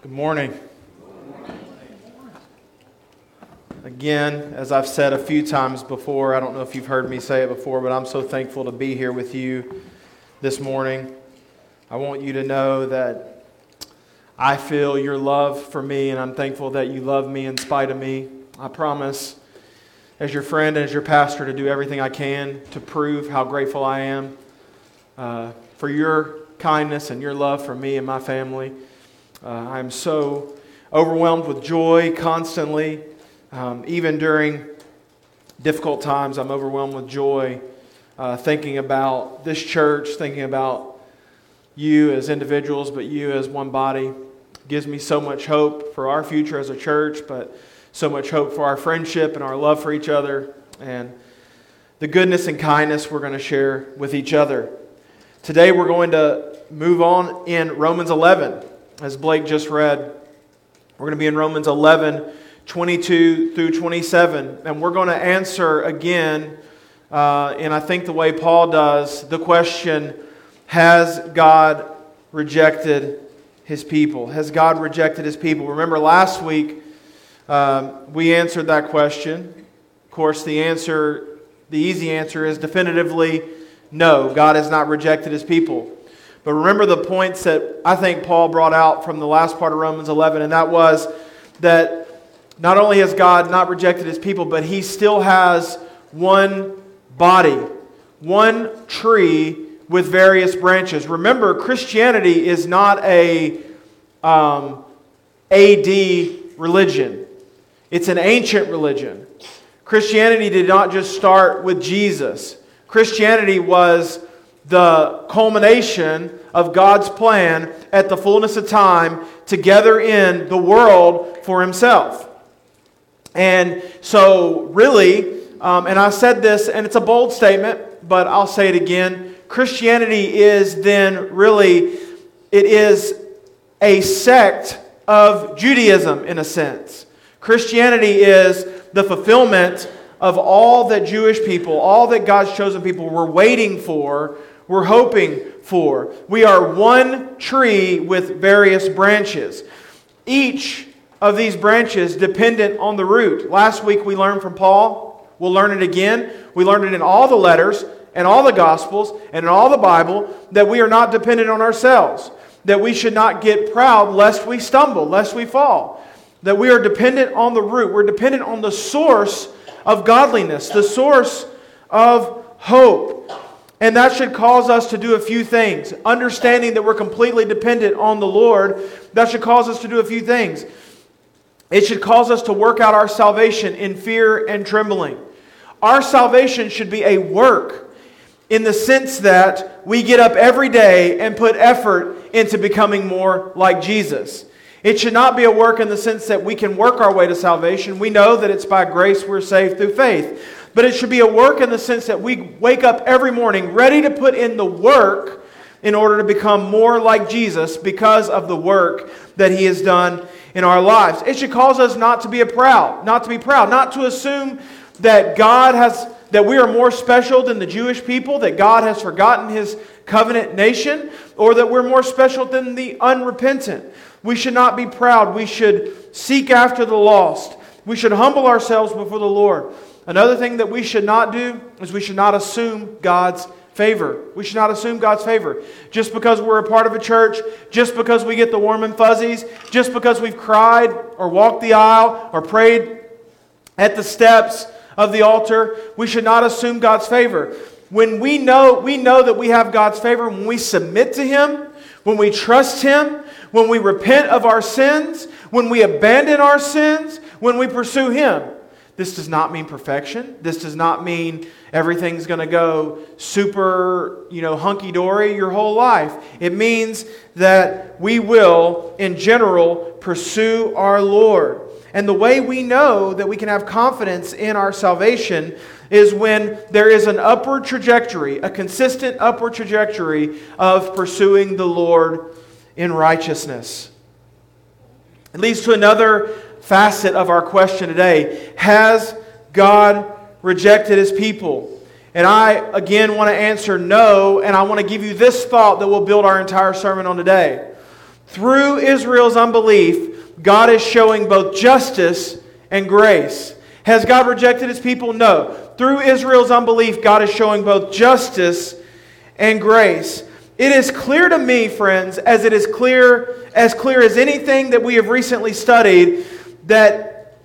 Good morning. Again, as I've said a few times before, I don't know if you've heard me say it before, but I'm so thankful to be here with you this morning. I want you to know that I feel your love for me, and I'm thankful that you love me in spite of me. I promise, as your friend and as your pastor, to do everything I can to prove how grateful I am uh, for your kindness and your love for me and my family. Uh, I'm so overwhelmed with joy constantly, um, even during difficult times. I'm overwhelmed with joy uh, thinking about this church, thinking about you as individuals, but you as one body. gives me so much hope for our future as a church, but so much hope for our friendship and our love for each other and the goodness and kindness we're going to share with each other. Today we're going to move on in Romans 11, as Blake just read. We're going to be in Romans 11, 22 through 27, and we're going to answer again, uh, and I think the way Paul does, the question has God rejected his people? Has God rejected his people? Remember last week um, we answered that question. Of course, the answer, the easy answer is definitively no, God has not rejected his people. But remember the points that I think Paul brought out from the last part of Romans 11, and that was that not only has God not rejected his people, but he still has one body, one tree with various branches. Remember, Christianity is not a um, AD religion, it's an ancient religion. Christianity did not just start with Jesus, Christianity was the culmination of God's plan at the fullness of time to gather in the world for Himself. And so, really, um, and I said this, and it's a bold statement, but I'll say it again Christianity is then really, it is a sect of Judaism in a sense. Christianity is the fulfillment of all that Jewish people, all that God's chosen people were waiting for, were hoping for. We are one tree with various branches. Each of these branches dependent on the root. Last week we learned from Paul. We'll learn it again. We learned it in all the letters and all the Gospels and in all the Bible that we are not dependent on ourselves, that we should not get proud lest we stumble, lest we fall, that we are dependent on the root. We're dependent on the source of godliness, the source of hope. And that should cause us to do a few things. Understanding that we're completely dependent on the Lord, that should cause us to do a few things. It should cause us to work out our salvation in fear and trembling. Our salvation should be a work in the sense that we get up every day and put effort into becoming more like Jesus. It should not be a work in the sense that we can work our way to salvation. We know that it's by grace we're saved through faith. But it should be a work in the sense that we wake up every morning ready to put in the work in order to become more like Jesus because of the work that he has done in our lives. It should cause us not to be proud, not to be proud, not to assume that God has that we are more special than the Jewish people, that God has forgotten his covenant nation, or that we're more special than the unrepentant. We should not be proud. We should seek after the lost. We should humble ourselves before the Lord. Another thing that we should not do is we should not assume God's favor. We should not assume God's favor. Just because we're a part of a church, just because we get the warm and fuzzies, just because we've cried or walked the aisle or prayed at the steps of the altar, we should not assume God's favor. When we know, we know that we have God's favor when we submit to Him, when we trust Him, when we repent of our sins, when we abandon our sins, when we pursue Him. This does not mean perfection. This does not mean everything's going to go super, you know, hunky dory your whole life. It means that we will, in general, pursue our Lord. And the way we know that we can have confidence in our salvation is when there is an upward trajectory, a consistent upward trajectory of pursuing the Lord in righteousness. It leads to another facet of our question today Has God rejected his people? And I, again, want to answer no, and I want to give you this thought that will build our entire sermon on today. through Israel's unbelief, God is showing both justice and grace. Has God rejected his people? No. Through Israel's unbelief, God is showing both justice and grace. It is clear to me, friends, as it is clear as clear as anything that we have recently studied that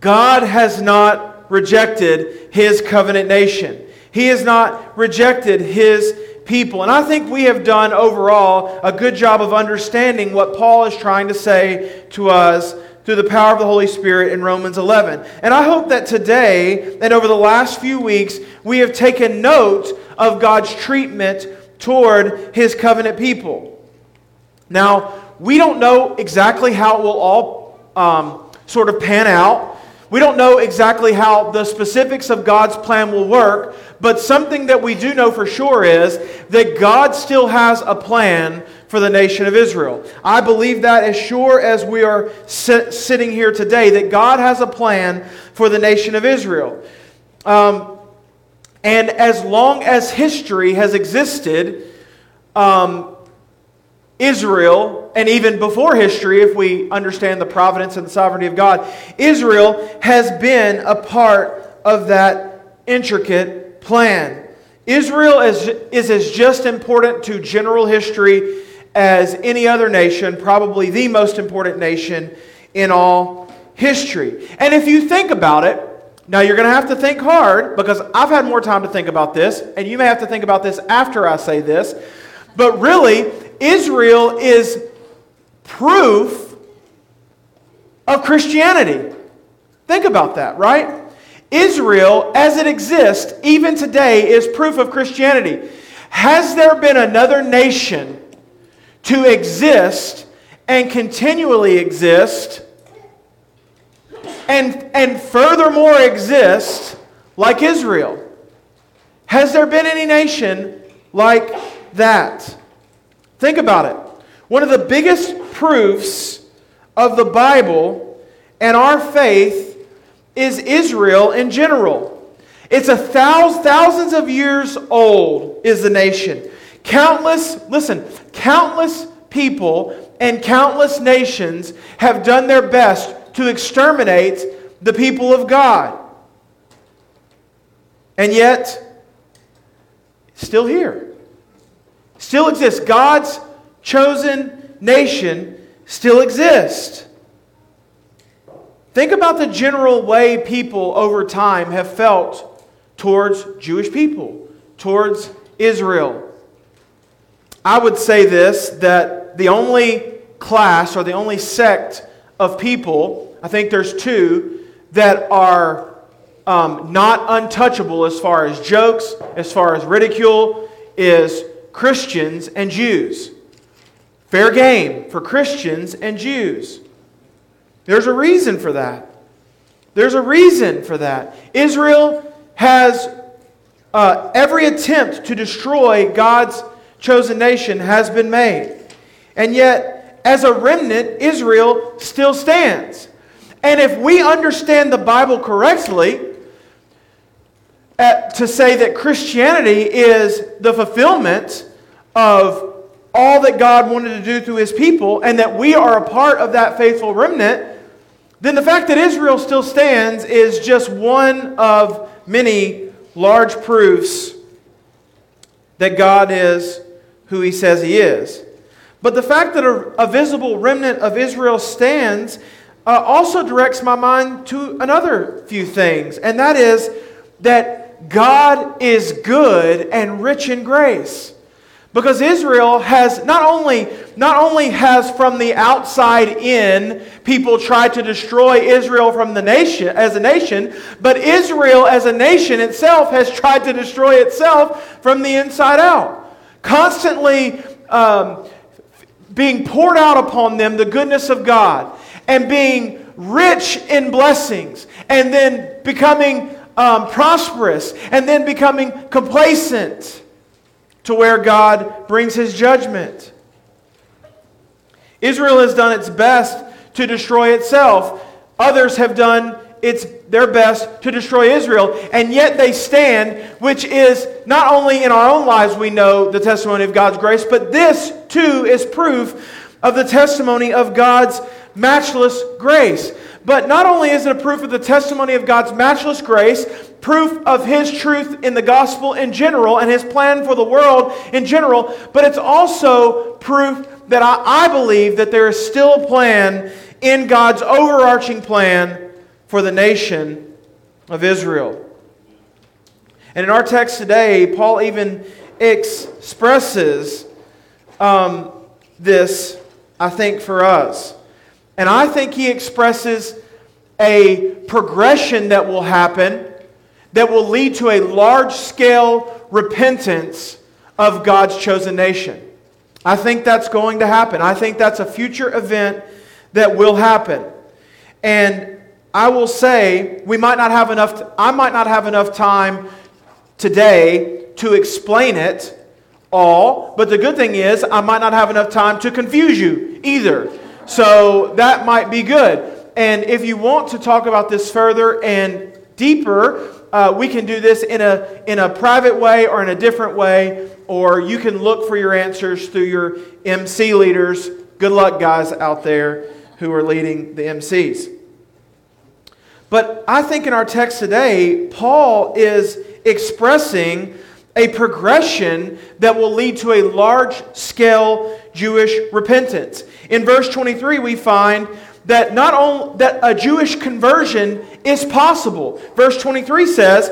God has not rejected his covenant nation. He has not rejected his people. And I think we have done overall a good job of understanding what Paul is trying to say to us through the power of the Holy Spirit in Romans 11. And I hope that today and over the last few weeks, we have taken note of God's treatment toward his covenant people. Now, we don't know exactly how it will all um, sort of pan out. We don't know exactly how the specifics of God's plan will work, but something that we do know for sure is that God still has a plan for the nation of Israel. I believe that as sure as we are sit, sitting here today, that God has a plan for the nation of Israel. Um, and as long as history has existed, um, Israel, and even before history, if we understand the providence and the sovereignty of God, Israel has been a part of that intricate plan. Israel is, is as just important to general history as any other nation, probably the most important nation in all history. And if you think about it, now you're going to have to think hard because I've had more time to think about this, and you may have to think about this after I say this. But really, Israel is proof of Christianity. Think about that, right? Israel, as it exists, even today, is proof of Christianity. Has there been another nation to exist and continually exist and, and furthermore exist like Israel? Has there been any nation like that? Think about it. One of the biggest proofs of the Bible and our faith is Israel in general. It's a thousand, thousands of years old, is the nation. Countless, listen, countless people and countless nations have done their best to exterminate the people of God. And yet, still here. Still exists. God's chosen nation still exists. Think about the general way people over time have felt towards Jewish people, towards Israel. I would say this that the only class or the only sect of people, I think there's two, that are um, not untouchable as far as jokes, as far as ridicule, is Christians and Jews. Fair game for Christians and Jews. There's a reason for that. There's a reason for that. Israel has uh, every attempt to destroy God's chosen nation has been made. And yet, as a remnant, Israel still stands. And if we understand the Bible correctly, uh, to say that Christianity is the fulfillment of all that God wanted to do through his people, and that we are a part of that faithful remnant, then the fact that Israel still stands is just one of many large proofs that God is who he says he is. But the fact that a, a visible remnant of Israel stands uh, also directs my mind to another few things, and that is that God is good and rich in grace. Because Israel has not only, not only has from the outside in people tried to destroy Israel from the nation as a nation, but Israel as a nation itself has tried to destroy itself from the inside out. Constantly um, being poured out upon them the goodness of God and being rich in blessings and then becoming um, prosperous and then becoming complacent to where God brings his judgment. Israel has done its best to destroy itself. Others have done its their best to destroy Israel, and yet they stand, which is not only in our own lives we know the testimony of God's grace, but this too is proof of the testimony of God's matchless grace. But not only is it a proof of the testimony of God's matchless grace, proof of His truth in the gospel in general and His plan for the world in general, but it's also proof that I, I believe that there is still a plan in God's overarching plan for the nation of Israel. And in our text today, Paul even expresses um, this, I think, for us. And I think he expresses a progression that will happen that will lead to a large scale repentance of God's chosen nation. I think that's going to happen. I think that's a future event that will happen. And I will say, we might not have enough, I might not have enough time today to explain it all, but the good thing is, I might not have enough time to confuse you either. So that might be good. And if you want to talk about this further and deeper, uh, we can do this in a, in a private way or in a different way, or you can look for your answers through your MC leaders. Good luck, guys out there who are leading the MCs. But I think in our text today, Paul is expressing a progression that will lead to a large scale Jewish repentance. In verse 23, we find that not only that a Jewish conversion is possible. Verse 23 says,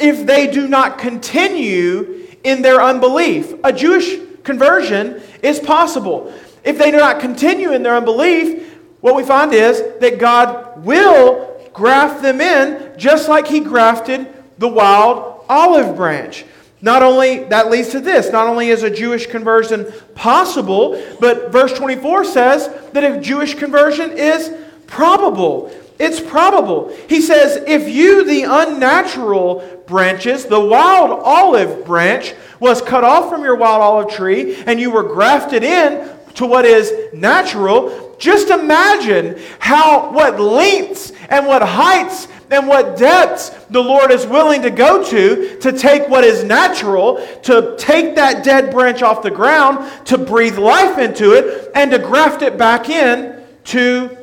if they do not continue in their unbelief, a Jewish conversion is possible. If they do not continue in their unbelief, what we find is that God will graft them in just like he grafted the wild olive branch. Not only, that leads to this, not only is a Jewish conversion possible, but verse 24 says that a Jewish conversion is probable. It's probable. He says, if you, the unnatural branches, the wild olive branch, was cut off from your wild olive tree and you were grafted in to what is natural, just imagine how, what lengths and what heights and what depths the Lord is willing to go to to take what is natural, to take that dead branch off the ground, to breathe life into it, and to graft it back in to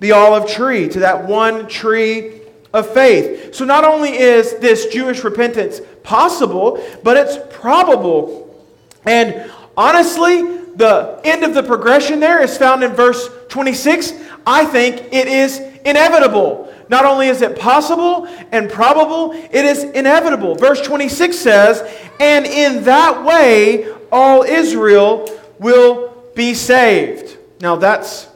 the olive tree, to that one tree of faith. So not only is this Jewish repentance possible, but it's probable. And honestly, the end of the progression there is found in verse 26. I think it is inevitable. Not only is it possible and probable, it is inevitable. Verse 26 says, And in that way all Israel will be saved. Now that's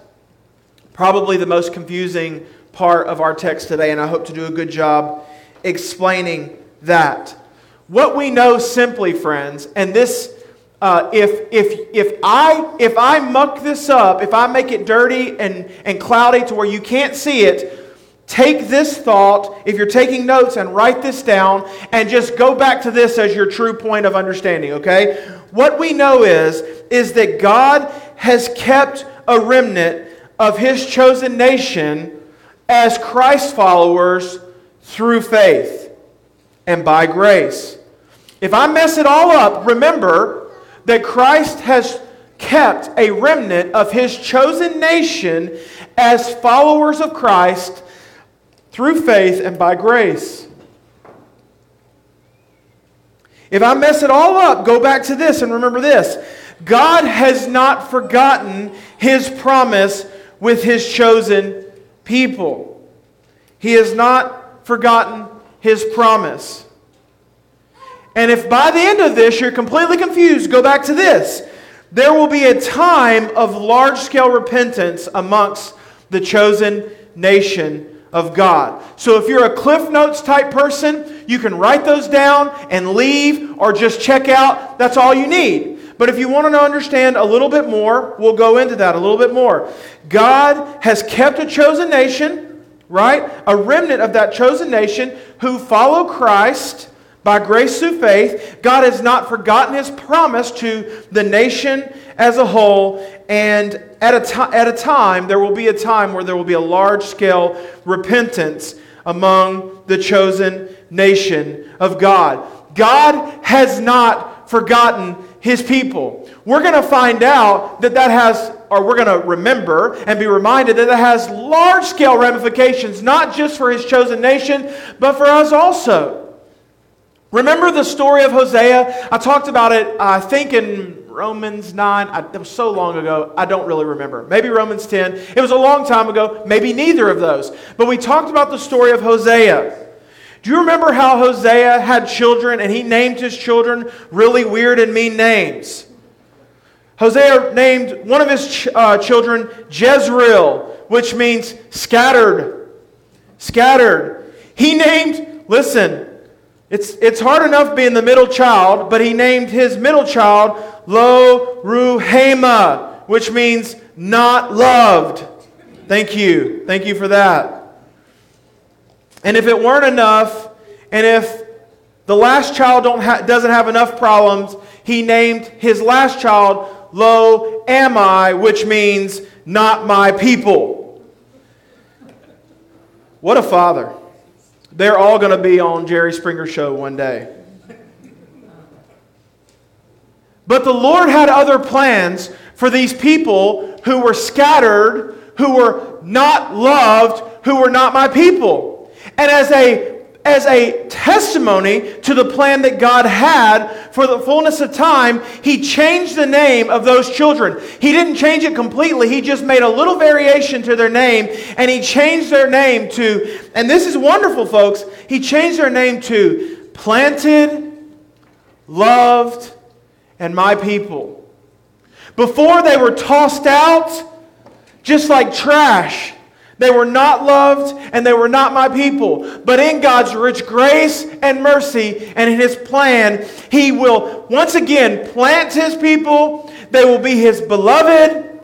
probably the most confusing part of our text today, and I hope to do a good job explaining that. What we know simply, friends, and this uh, if, if, if, I, if I muck this up, if I make it dirty and, and cloudy to where you can't see it, take this thought, if you're taking notes, and write this down, and just go back to this as your true point of understanding, okay? What we know is, is that God has kept a remnant of his chosen nation as Christ followers through faith and by grace. If I mess it all up, remember, that Christ has kept a remnant of his chosen nation as followers of Christ through faith and by grace. If I mess it all up, go back to this and remember this. God has not forgotten his promise with his chosen people. He has not forgotten his promise. And if by the end of this you're completely confused, go back to this. There will be a time of large scale repentance amongst the chosen nation of God. So if you're a Cliff Notes type person, you can write those down and leave or just check out. That's all you need. But if you want to understand a little bit more, we'll go into that a little bit more. God has kept a chosen nation, right? A remnant of that chosen nation who follow Christ by grace through faith, God has not forgotten his promise to the nation as a whole. And at a, at a time, there will be a time where there will be a large scale repentance among the chosen nation of God. God has not forgotten his people. We're going to find out that that has, or we're going to remember and be reminded that that has large scale ramifications, not just for his chosen nation, but for us also. Remember the story of Hosea? I talked about it, I think, in Romans 9. I, it was so long ago, I don't really remember. Maybe Romans 10. It was a long time ago, maybe neither of those. But we talked about the story of Hosea. Do you remember how Hosea had children and he named his children really weird and mean names? Hosea named one of his ch- uh, children Jezreel, which means scattered. Scattered. He named, listen, it's, it's hard enough being the middle child, but he named his middle child Lo Ruhama, which means not loved. Thank you. Thank you for that. And if it weren't enough, and if the last child ha- doesn't have enough problems, he named his last child Lo Ami, which means not my people. What a father. They're all going to be on Jerry Springer show one day. But the Lord had other plans for these people who were scattered, who were not loved, who were not my people. And as a as a testimony to the plan that God had for the fullness of time, He changed the name of those children. He didn't change it completely, He just made a little variation to their name, and He changed their name to, and this is wonderful, folks, He changed their name to planted, loved, and my people. Before they were tossed out, just like trash they were not loved and they were not my people. But in God's rich grace and mercy and in His plan, He will once again plant His people. They will be His beloved.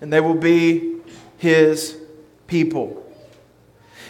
And they will be His people.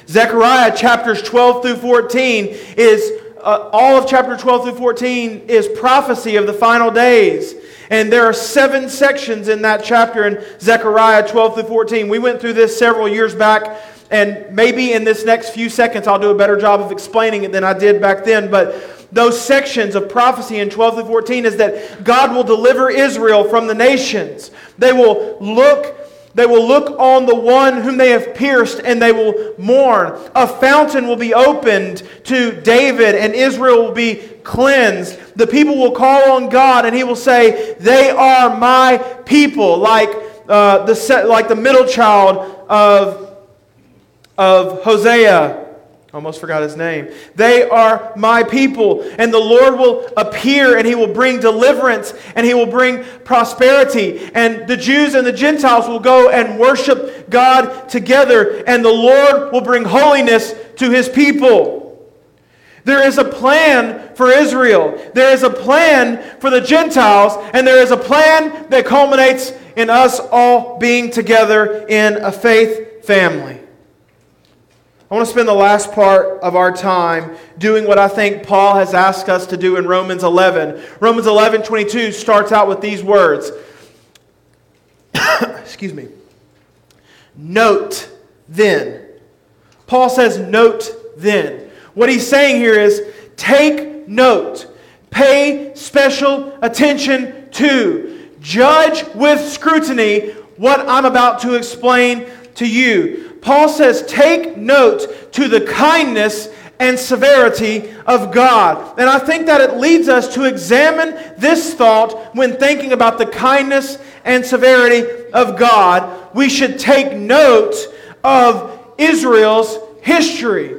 Zechariah chapters 12 through 14 is, uh, all of chapter 12 through 14 is prophecy of the final days. And there are seven sections in that chapter in Zechariah 12 through 14. We went through this several years back, and maybe in this next few seconds I'll do a better job of explaining it than I did back then. But those sections of prophecy in 12 through 14 is that God will deliver Israel from the nations. They will look they will look on the one whom they have pierced and they will mourn. A fountain will be opened to David and Israel will be cleansed. The people will call on God and he will say, They are my people, like, uh, the, like the middle child of, of Hosea Almost forgot his name. They are my people. And the Lord will appear and he will bring deliverance and he will bring prosperity. And the Jews and the Gentiles will go and worship God together. And the Lord will bring holiness to his people. There is a plan for Israel. There is a plan for the Gentiles. And there is a plan that culminates in us all being together in a faith family. I want to spend the last part of our time doing what I think Paul has asked us to do in Romans 11. Romans 11 22 starts out with these words. Excuse me. Note then. Paul says, Note then. What he's saying here is take note, pay special attention to, judge with scrutiny what I'm about to explain to you. Paul says, Take note to the kindness and severity of God. And I think that it leads us to examine this thought when thinking about the kindness and severity of God. We should take note of Israel's history.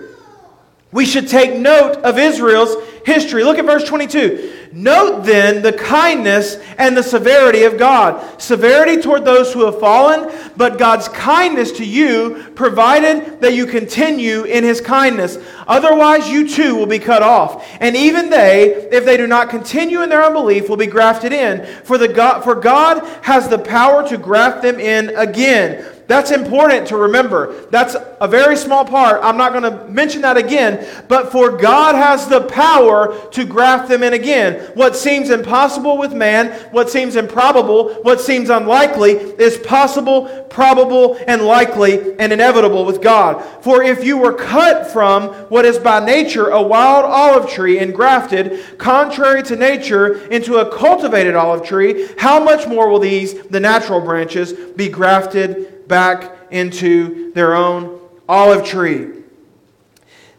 We should take note of Israel's history. Look at verse 22. Note then the kindness and the severity of God. Severity toward those who have fallen, but God's kindness to you, provided that you continue in his kindness. Otherwise, you too will be cut off. And even they, if they do not continue in their unbelief, will be grafted in. For, the God, for God has the power to graft them in again. That's important to remember. That's a very small part. I'm not going to mention that again. But for God has the power to graft them in again. What seems impossible with man, what seems improbable, what seems unlikely, is possible, probable, and likely, and inevitable with God. For if you were cut from what is by nature a wild olive tree and grafted, contrary to nature, into a cultivated olive tree, how much more will these, the natural branches, be grafted? Back into their own olive tree.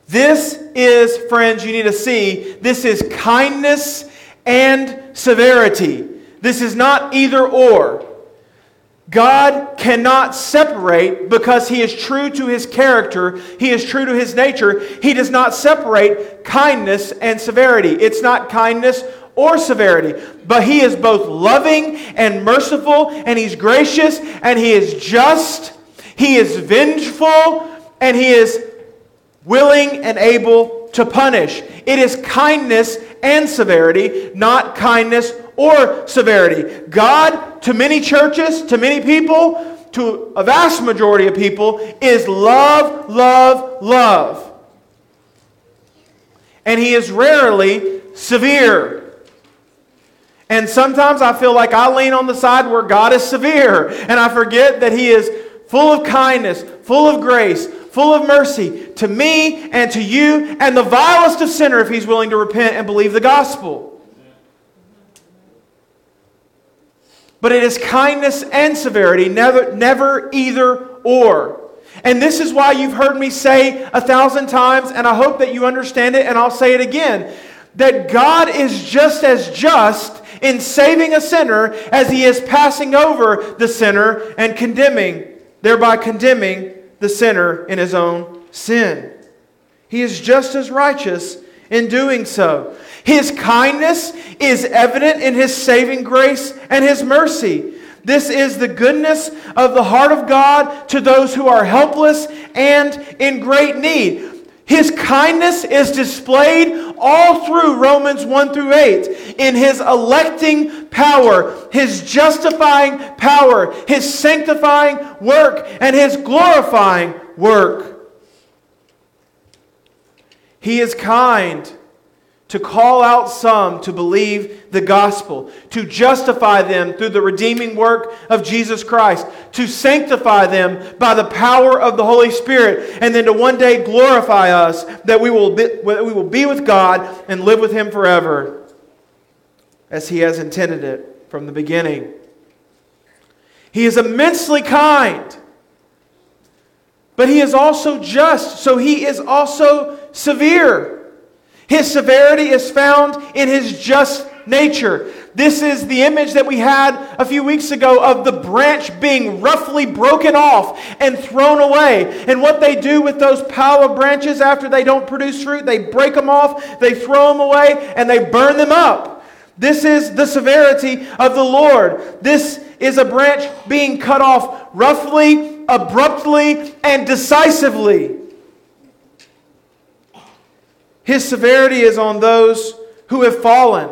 This is, friends, you need to see, this is kindness and severity. This is not either or. God cannot separate because He is true to His character, He is true to His nature. He does not separate kindness and severity. It's not kindness or severity, but he is both loving and merciful, and he's gracious, and he is just, he is vengeful, and he is willing and able to punish. It is kindness and severity, not kindness or severity. God, to many churches, to many people, to a vast majority of people, is love, love, love. And he is rarely severe. And sometimes I feel like I lean on the side where God is severe, and I forget that He is full of kindness, full of grace, full of mercy to me and to you and the vilest of sinner if he's willing to repent and believe the gospel. But it is kindness and severity, never, never either or. And this is why you've heard me say a thousand times, and I hope that you understand it, and I'll say it again that God is just as just in saving a sinner as he is passing over the sinner and condemning, thereby condemning the sinner in his own sin. He is just as righteous in doing so. His kindness is evident in his saving grace and his mercy. This is the goodness of the heart of God to those who are helpless and in great need. His kindness is displayed all through Romans 1 through 8 in his electing power, his justifying power, his sanctifying work, and his glorifying work. He is kind to call out some to believe the gospel, to justify them through the redeeming work of Jesus Christ, to sanctify them by the power of the Holy Spirit, and then to one day glorify us that we will be, we will be with God and live with Him forever as He has intended it from the beginning. He is immensely kind, but He is also just, so He is also severe. His severity is found in his just nature. This is the image that we had a few weeks ago of the branch being roughly broken off and thrown away. And what they do with those pile of branches after they don't produce fruit, they break them off, they throw them away, and they burn them up. This is the severity of the Lord. This is a branch being cut off roughly, abruptly, and decisively. His severity is on those who have fallen.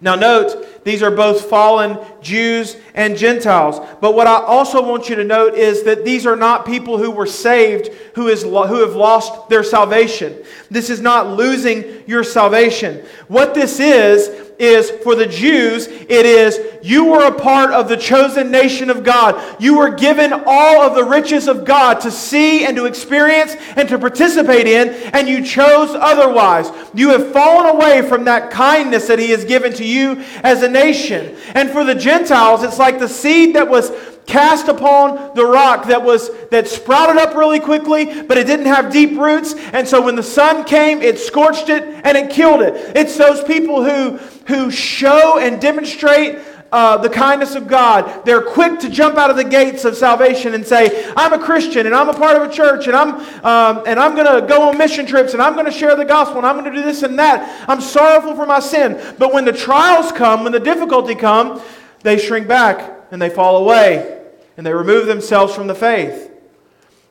Now, note, these are both fallen Jews and Gentiles. But what I also want you to note is that these are not people who were saved who, is, who have lost their salvation. This is not losing your salvation. What this is, is for the Jews, it is you were a part of the chosen nation of God. You were given all of the riches of God to see and to experience and to participate in, and you chose otherwise. You have fallen away from that kindness that He has given to you as a nation. And for the Gentiles, it's like the seed that was cast upon the rock that was that sprouted up really quickly but it didn't have deep roots and so when the sun came it scorched it and it killed it it's those people who who show and demonstrate uh, the kindness of God. They're quick to jump out of the gates of salvation and say, "I'm a Christian and I'm a part of a church and I'm um, and I'm going to go on mission trips and I'm going to share the gospel and I'm going to do this and that. I'm sorrowful for my sin." But when the trials come, when the difficulty come, they shrink back and they fall away and they remove themselves from the faith.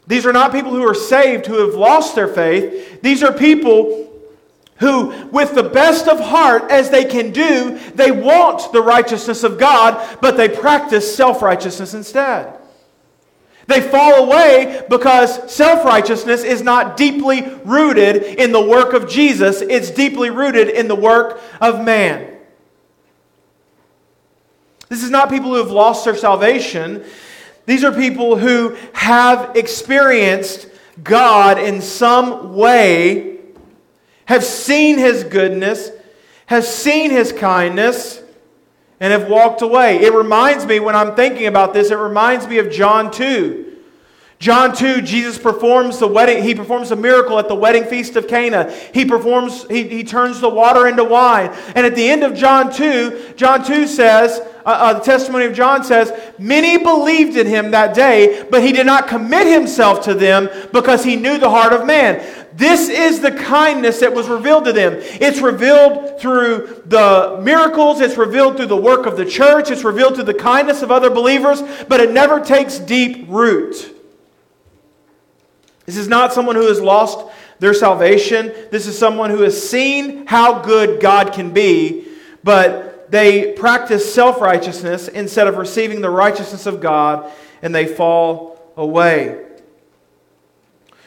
These are not people who are saved who have lost their faith. These are people who, with the best of heart as they can do, they want the righteousness of God, but they practice self righteousness instead. They fall away because self righteousness is not deeply rooted in the work of Jesus, it's deeply rooted in the work of man. This is not people who have lost their salvation. These are people who have experienced God in some way, have seen His goodness, have seen His kindness, and have walked away. It reminds me, when I'm thinking about this, it reminds me of John 2. John 2, Jesus performs the wedding, he performs a miracle at the wedding feast of Cana. He performs, he, he turns the water into wine. And at the end of John 2, John 2 says, uh, uh, the testimony of John says, Many believed in him that day, but he did not commit himself to them because he knew the heart of man. This is the kindness that was revealed to them. It's revealed through the miracles, it's revealed through the work of the church, it's revealed through the kindness of other believers, but it never takes deep root. This is not someone who has lost their salvation. This is someone who has seen how good God can be, but they practice self righteousness instead of receiving the righteousness of God, and they fall away.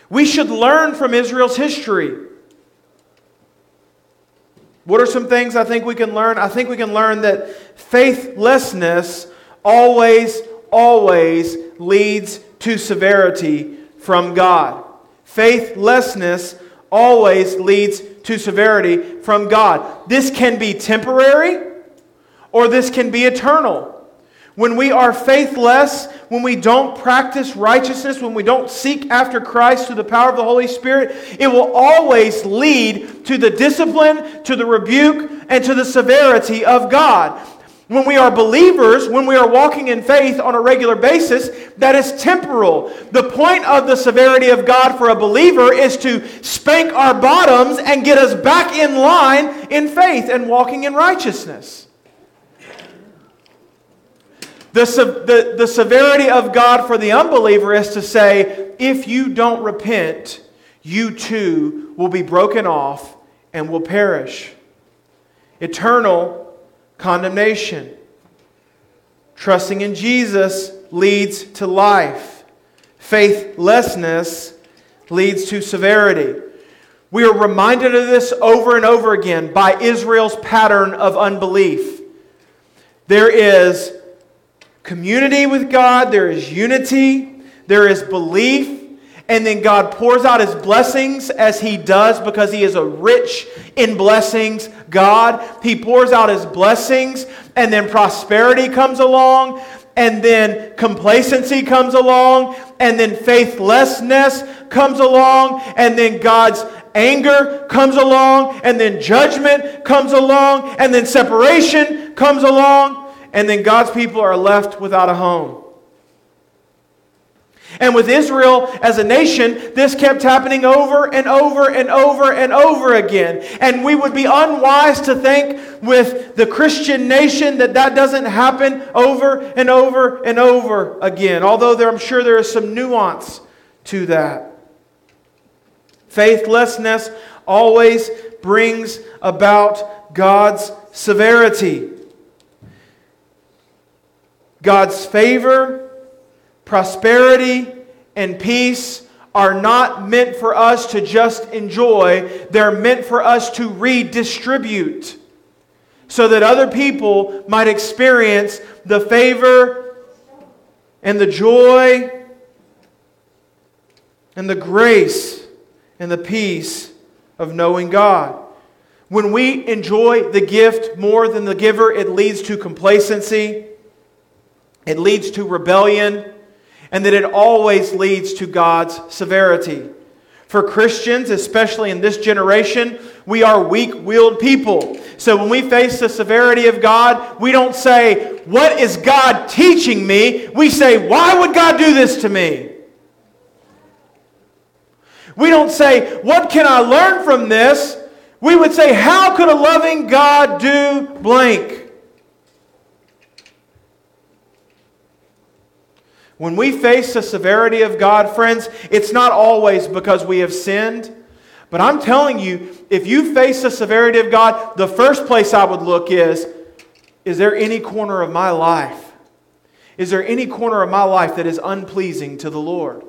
We should learn from Israel's history. What are some things I think we can learn? I think we can learn that faithlessness always, always leads to severity from God. Faithlessness always leads to severity from God. This can be temporary or this can be eternal. When we are faithless, when we don't practice righteousness, when we don't seek after Christ through the power of the Holy Spirit, it will always lead to the discipline, to the rebuke, and to the severity of God. When we are believers, when we are walking in faith on a regular basis, that is temporal. The point of the severity of God for a believer is to spank our bottoms and get us back in line in faith and walking in righteousness. The, the, the severity of God for the unbeliever is to say, if you don't repent, you too will be broken off and will perish. Eternal condemnation. Trusting in Jesus leads to life. Faithlessness leads to severity. We are reminded of this over and over again by Israel's pattern of unbelief. There is community with God, there is unity, there is belief, and then God pours out his blessings as he does because he is a rich in blessings God. He pours out his blessings, and then prosperity comes along, and then complacency comes along, and then faithlessness comes along, and then God's anger comes along, and then judgment comes along, and then separation comes along, and then God's people are left without a home. And with Israel as a nation, this kept happening over and over and over and over again. And we would be unwise to think with the Christian nation that that doesn't happen over and over and over again, although there, I'm sure there is some nuance to that. Faithlessness always brings about God's severity. God's favor prosperity, and peace are not meant for us to just enjoy, they're meant for us to redistribute so that other people might experience the favor and the joy and the grace and the peace of knowing God. When we enjoy the gift more than the giver, it leads to complacency, it leads to rebellion, and that it always leads to God's severity. For Christians, especially in this generation, we are weak willed people. So when we face the severity of God, we don't say, What is God teaching me? We say, Why would God do this to me? We don't say, What can I learn from this? We would say, How could a loving God do blank? When we face the severity of God, friends, it's not always because we have sinned. But I'm telling you, if you face the severity of God, the first place I would look is is there any corner of my life? Is there any corner of my life that is unpleasing to the Lord?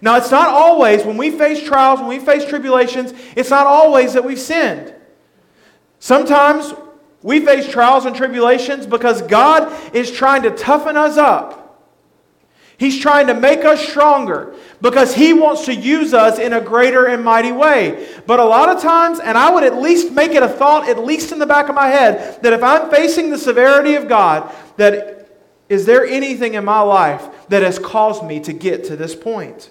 Now, it's not always, when we face trials, when we face tribulations, it's not always that we've sinned. Sometimes we face trials and tribulations because God is trying to toughen us up. He's trying to make us stronger because He wants to use us in a greater and mighty way. But a lot of times, and I would at least make it a thought, at least in the back of my head, that if I'm facing the severity of God, that is there anything in my life that has caused me to get to this point?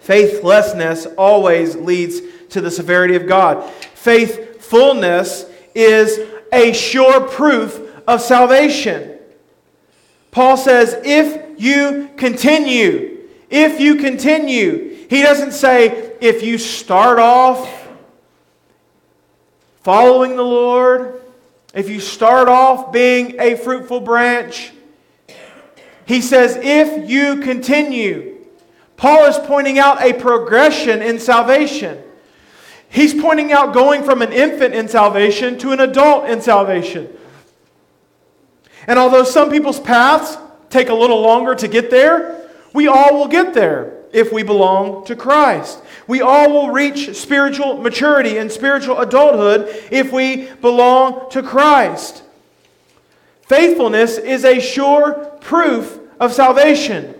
Faithlessness always leads to the severity of God. Faithfulness is a sure proof of salvation. Paul says, if you continue, if you continue, he doesn't say, if you start off following the Lord, if you start off being a fruitful branch, he says, if you continue. Paul is pointing out a progression in salvation. He's pointing out going from an infant in salvation to an adult in salvation. And although some people's paths take a little longer to get there, we all will get there if we belong to Christ. We all will reach spiritual maturity and spiritual adulthood if we belong to Christ. Faithfulness is a sure proof of salvation.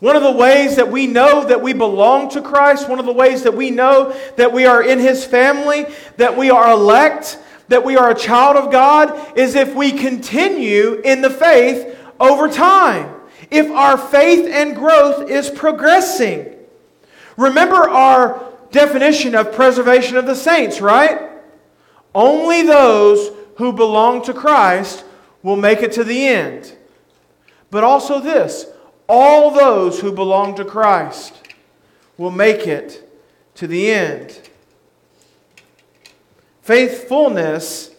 One of the ways that we know that we belong to Christ, one of the ways that we know that we are in His family, that we are elect, that we are a child of God is if we continue in the faith over time. If our faith and growth is progressing. Remember our definition of preservation of the saints, right? Only those who belong to Christ will make it to the end. But also this all those who belong to Christ will make it to the end. Faithfulness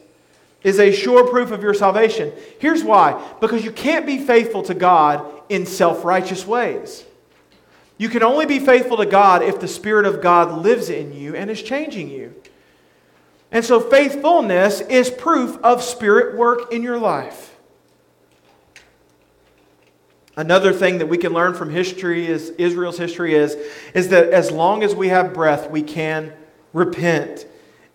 is a sure proof of your salvation. Here's why because you can't be faithful to God in self righteous ways. You can only be faithful to God if the Spirit of God lives in you and is changing you. And so, faithfulness is proof of Spirit work in your life. Another thing that we can learn from history is Israel's history is, is that as long as we have breath, we can repent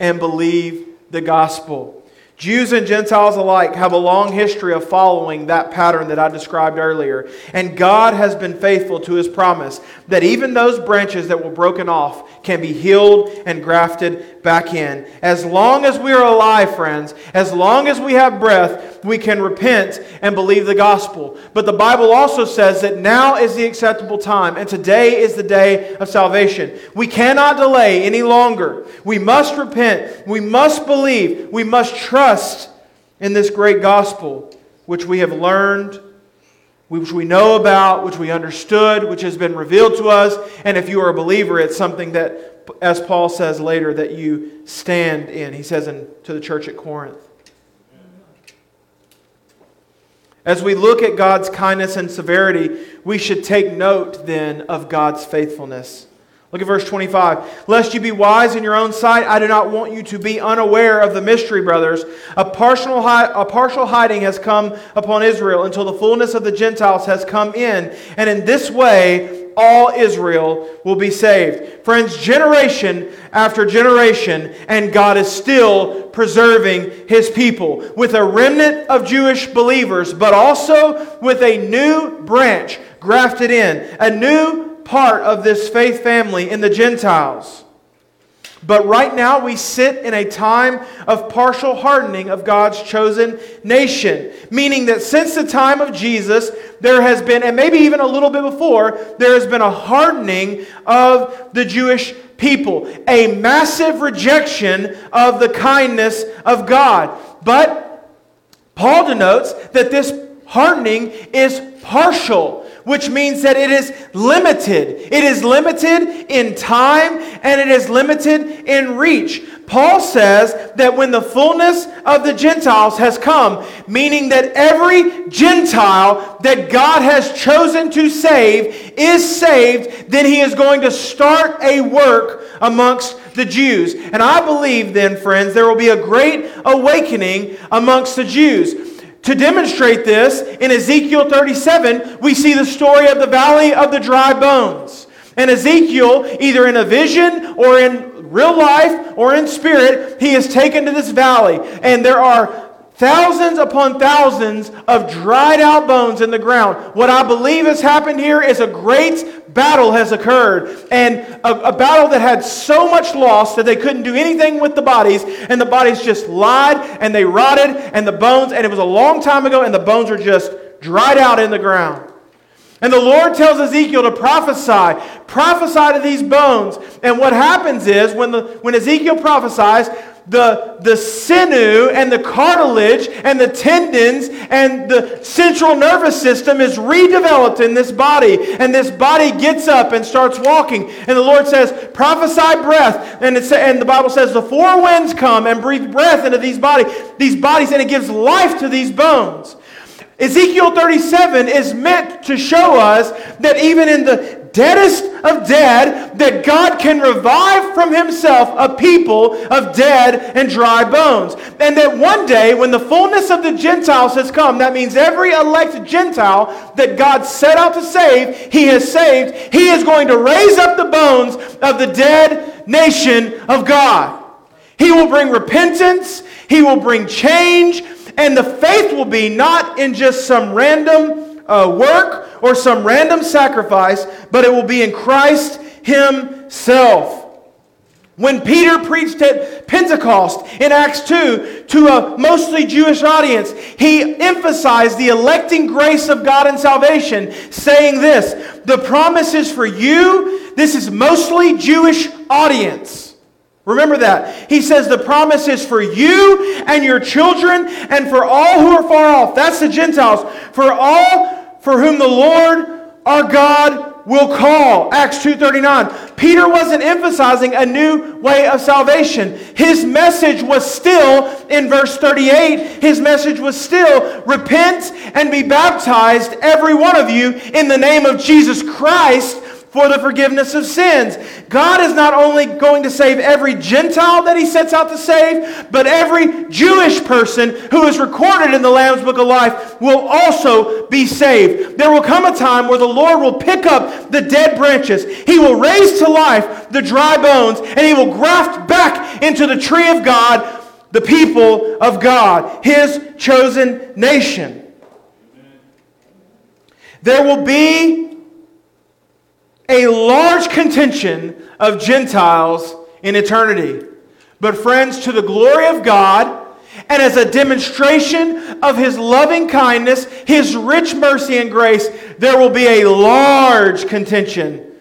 and believe the gospel. Jews and Gentiles alike have a long history of following that pattern that I described earlier. And God has been faithful to his promise that even those branches that were broken off can be healed and grafted back in. As long as we are alive, friends, as long as we have breath, we can repent and believe the gospel. But the Bible also says that now is the acceptable time, and today is the day of salvation. We cannot delay any longer. We must repent. We must believe. We must trust in this great gospel, which we have learned which we know about, which we understood, which has been revealed to us. And if you are a believer, it's something that, as Paul says later, that you stand in. He says in, to the church at Corinth. As we look at God's kindness and severity, we should take note then of God's faithfulness. Look at verse 25. Lest you be wise in your own sight, I do not want you to be unaware of the mystery, brothers. A partial, a partial hiding has come upon Israel until the fullness of the Gentiles has come in. And in this way, all Israel will be saved. Friends, generation after generation, and God is still preserving his people with a remnant of Jewish believers, but also with a new branch grafted in, a new part of this faith family in the Gentiles. But right now, we sit in a time of partial hardening of God's chosen nation. Meaning that since the time of Jesus, there has been, and maybe even a little bit before, there has been a hardening of the Jewish people. A massive rejection of the kindness of God. But Paul denotes that this hardening is partial which means that it is limited. It is limited in time and it is limited in reach. Paul says that when the fullness of the Gentiles has come, meaning that every Gentile that God has chosen to save is saved, then he is going to start a work amongst the Jews. And I believe then, friends, there will be a great awakening amongst the Jews. To demonstrate this, in Ezekiel 37, we see the story of the valley of the dry bones. And Ezekiel, either in a vision or in real life or in spirit, he is taken to this valley. And there are thousands upon thousands of dried out bones in the ground. What I believe has happened here is a great battle has occurred, and a, a, battle that had so much loss that they couldn't do anything with the bodies, and the bodies just lied and they rotted, and the bones, and it was a long time ago, and the bones are just dried out in the ground. And the Lord tells Ezekiel to prophesy, prophesy to these bones. And what happens is when, the, when Ezekiel prophesies, the, the sinew and the cartilage and the tendons and the central nervous system is redeveloped in this body. And this body gets up and starts walking. And the Lord says, prophesy breath. And, it and the Bible says, the four winds come and breathe breath into these, body, these bodies, and it gives life to these bones. Ezekiel 37 is meant to show us that even in the deadest of dead, that God can revive from himself a people of dead and dry bones. And that one day, when the fullness of the Gentiles has come, that means every elect Gentile that God set out to save, he has saved, he is going to raise up the bones of the dead nation of God. He will bring repentance, he will bring change, and the faith will be not in just some random uh, work or some random sacrifice, but it will be in Christ Himself. When Peter preached at Pentecost in Acts 2 to a mostly Jewish audience, he emphasized the electing grace of God and salvation, saying this The promise is for you. This is mostly Jewish audience. Remember that. He says the promise is for you and your children and for all who are far off. That's the Gentiles. For all for whom the Lord our God will call. Acts 2:39. Peter wasn't emphasizing a new way of salvation. His message was still in verse 38. His message was still repent and be baptized every one of you in the name of Jesus Christ for the forgiveness of sins. God is not only going to save every Gentile that he sets out to save, but every Jewish person who is recorded in the Lamb's Book of Life will also be saved. There will come a time where the Lord will pick up the dead branches. He will raise to life the dry bones, and he will graft back into the tree of God the people of God, his chosen nation. There will be a large contention of Gentiles in eternity. But, friends, to the glory of God, and as a demonstration of his loving kindness, his rich mercy and grace, there will be a large contention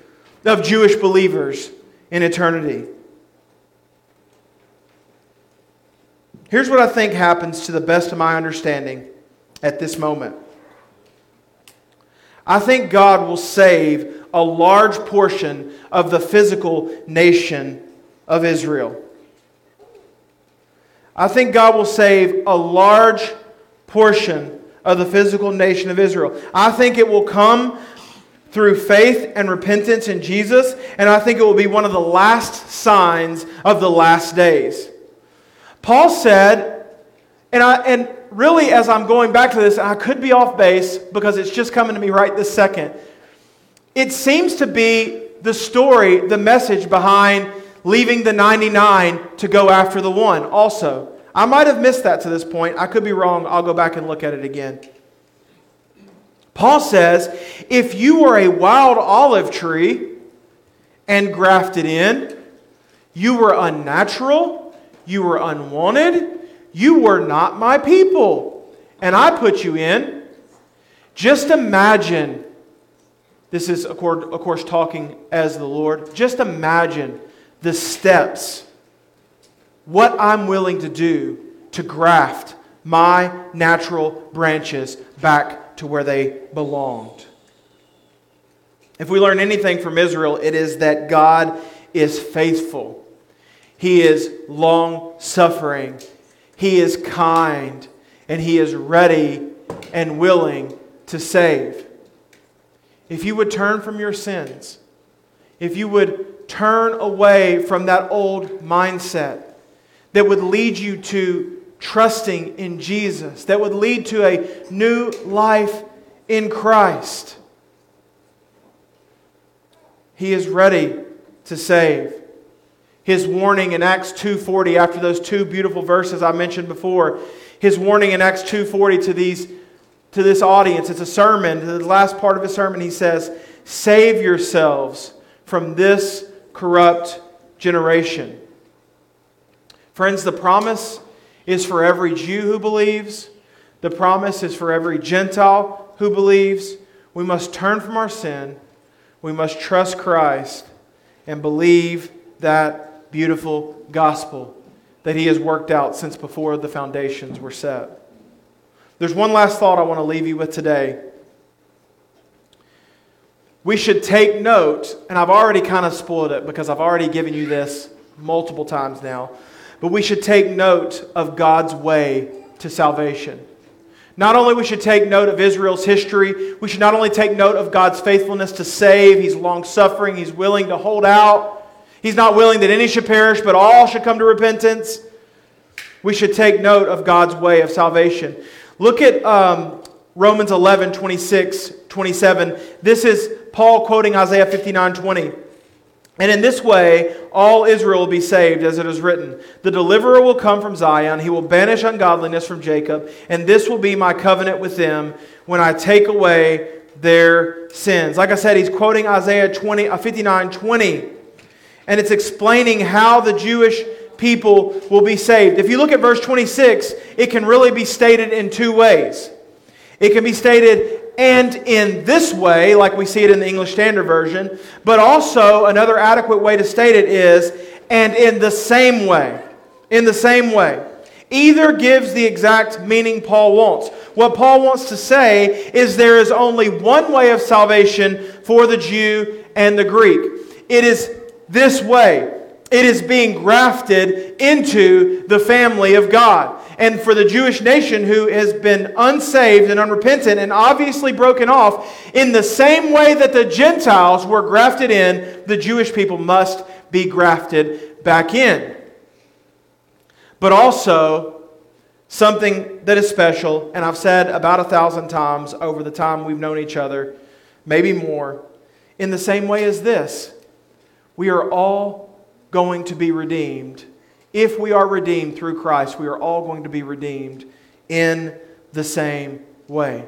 of Jewish believers in eternity. Here's what I think happens to the best of my understanding at this moment. I think God will save a large portion of the physical nation of Israel. I think God will save a large portion of the physical nation of Israel. I think it will come through faith and repentance in Jesus, and I think it will be one of the last signs of the last days. Paul said, and, I, and really as I'm going back to this, I could be off base because it's just coming to me right this second. It seems to be the story, the message behind leaving the 99 to go after the one, also. I might have missed that to this point. I could be wrong. I'll go back and look at it again. Paul says if you were a wild olive tree and grafted in, you were unnatural, you were unwanted, you were not my people, and I put you in. Just imagine this is, of course, talking as the Lord. Just imagine the steps, what I'm willing to do to graft my natural branches back to where they belonged. If we learn anything from Israel, it is that God is faithful. He is long suffering. He is kind. And He is ready and willing to save. If you would turn from your sins, if you would turn away from that old mindset that would lead you to trusting in Jesus, that would lead to a new life in Christ, He is ready to save. His warning in Acts 2:40 after those two beautiful verses I mentioned before, his warning in Acts 2:40 to these to this audience, it's a sermon, the last part of his sermon he says, "Save yourselves from this corrupt generation." Friends, the promise is for every Jew who believes. The promise is for every Gentile who believes. We must turn from our sin. We must trust Christ and believe that beautiful gospel that He has worked out since before the foundations were set. There's one last thought I want to leave you with today. We should take note, and I've already kind of spoiled it because I've already given you this multiple times now, but we should take note of God's way to salvation. Not only we should take note of Israel's history, we should not only take note of God's faithfulness to save, he's long suffering, he's willing to hold out. He's not willing that any should perish, but all should come to repentance. We should take note of God's way of salvation. Look at um, Romans 11, 26, 27. This is Paul quoting Isaiah 59, 20. And in this way, all Israel will be saved, as it is written The deliverer will come from Zion, he will banish ungodliness from Jacob, and this will be my covenant with them when I take away their sins. Like I said, he's quoting Isaiah 20, uh, 59, 20 and it's explaining how the Jewish people will be saved. If you look at verse 26, it can really be stated in two ways. It can be stated, and in this way, like we see it in the English Standard Version, but also another adequate way to state it is, and in the same way. In the same way. Either gives the exact meaning Paul wants. What Paul wants to say is there is only one way of salvation for the Jew and the Greek. It is this way. It is being grafted into the family of God. And for the Jewish nation who has been unsaved and unrepentant and obviously broken off, in the same way that the Gentiles were grafted in, the Jewish people must be grafted back in. But also, something that is special, and I've said about a thousand times over the time we've known each other, maybe more, in the same way as this we are all going to be redeemed. If we are redeemed through Christ, we are all going to be redeemed in the same way.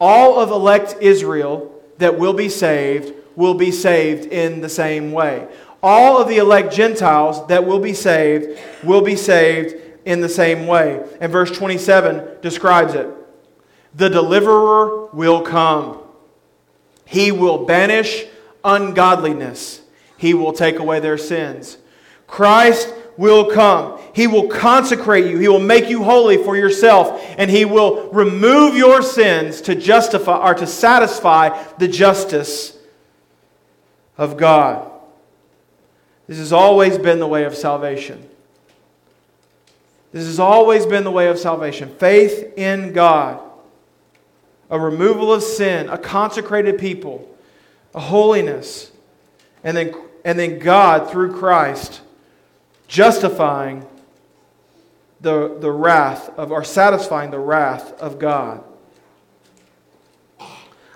All of elect Israel that will be saved will be saved in the same way. All of the elect Gentiles that will be saved will be saved in the same way. And verse 27 describes it. The deliverer will come. He will banish ungodliness he will take away their sins. Christ will come. He will consecrate you. He will make you holy for yourself. And He will remove your sins to justify or to satisfy the justice of God. This has always been the way of salvation. This has always been the way of salvation. Faith in God, a removal of sin, a consecrated people, a holiness, and then and then God, through Christ, justifying the, the wrath of, or satisfying the wrath of God.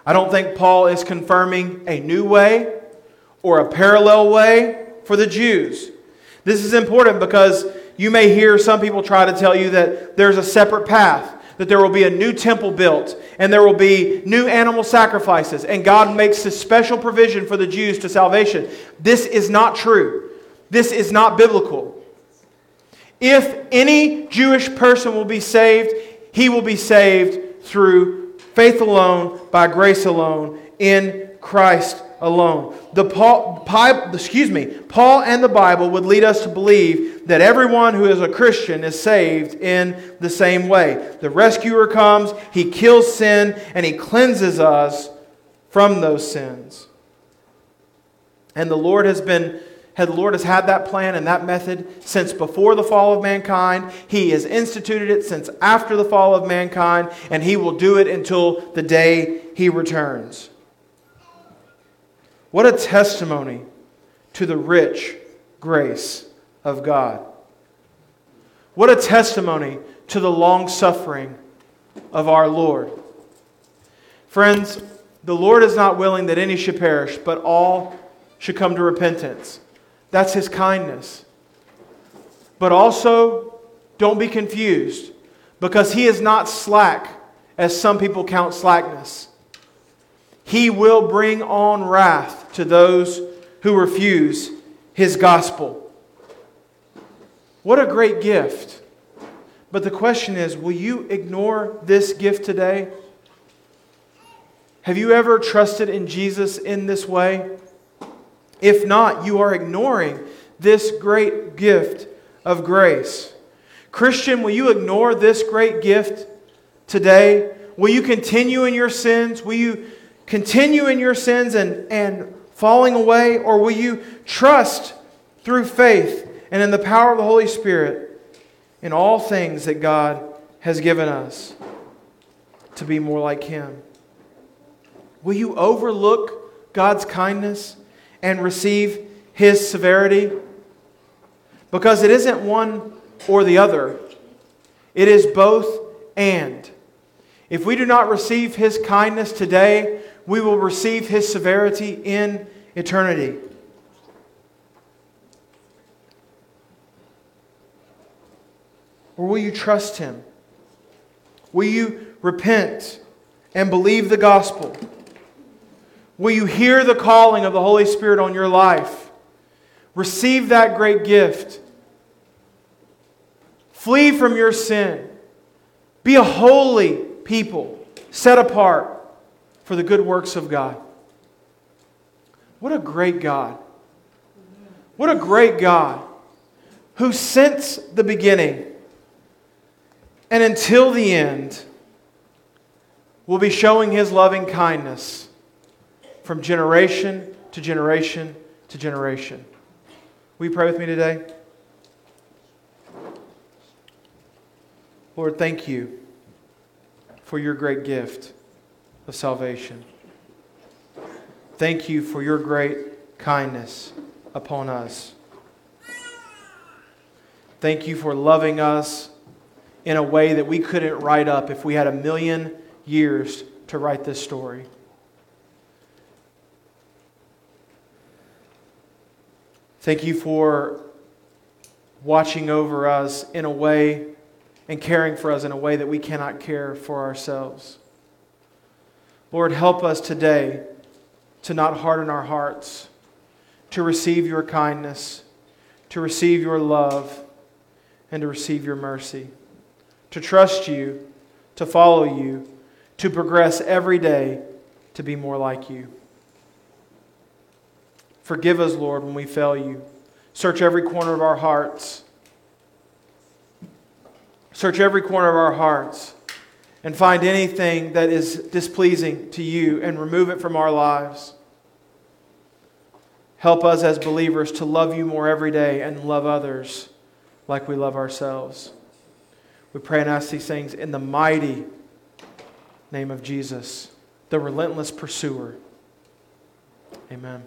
I don't think Paul is confirming a new way or a parallel way for the Jews. This is important because you may hear some people try to tell you that there's a separate path that there will be a new temple built and there will be new animal sacrifices, and God makes this special provision for the Jews to salvation. This is not true. This is not biblical. If any Jewish person will be saved, he will be saved through faith alone, by grace alone, in Christ alone. The Paul, excuse me, Paul and the Bible would lead us to believe that everyone who is a Christian is saved in the same way. The rescuer comes, he kills sin, and he cleanses us from those sins. And the Lord has been the Lord has had that plan and that method since before the fall of mankind. He has instituted it since after the fall of mankind, and He will do it until the day He returns. What a testimony to the rich grace of God. What a testimony to the long suffering of our Lord. Friends, the Lord is not willing that any should perish, but all should come to repentance. That's his kindness. But also, don't be confused because he is not slack as some people count slackness. He will bring on wrath to those who refuse his gospel. What a great gift. But the question is will you ignore this gift today? Have you ever trusted in Jesus in this way? If not, you are ignoring this great gift of grace. Christian, will you ignore this great gift today? Will you continue in your sins? Will you continue in your sins and, and falling away? Or will you trust through faith and in the power of the Holy Spirit in all things that God has given us to be more like Him? Will you overlook God's kindness? and receive his severity? Because it isn't one or the other, it is both and. If we do not receive his kindness today, we will receive his severity in eternity. Or will you trust him? Will you repent and believe the gospel? Will you hear the calling of the Holy Spirit on your life? Receive that great gift. Flee from your sin. Be a holy people, set apart for the good works of God. What a great God. What a great God who, since the beginning and until the end, will be showing his loving kindness from generation to generation to generation. Will you pray with me today? Lord, thank you for your great gift of salvation. Thank you for your great kindness upon us. Thank you for loving us in a way that we couldn't write up if we had a million years to write this story. Thank you for watching over us in a way and caring for us in a way that we cannot care for ourselves. Lord, help us today to not harden our hearts, to receive your kindness, to receive your love, and to receive your mercy, to trust you, to follow you, to progress every day to be more like you. Forgive us, Lord, when we fail you. Search every corner of our hearts. Search every corner of our hearts and find anything that is displeasing to you and remove it from our lives. Help us as believers to love you more every day and love others like we love ourselves. We pray and ask these things in the mighty name of Jesus, the relentless pursuer. Amen.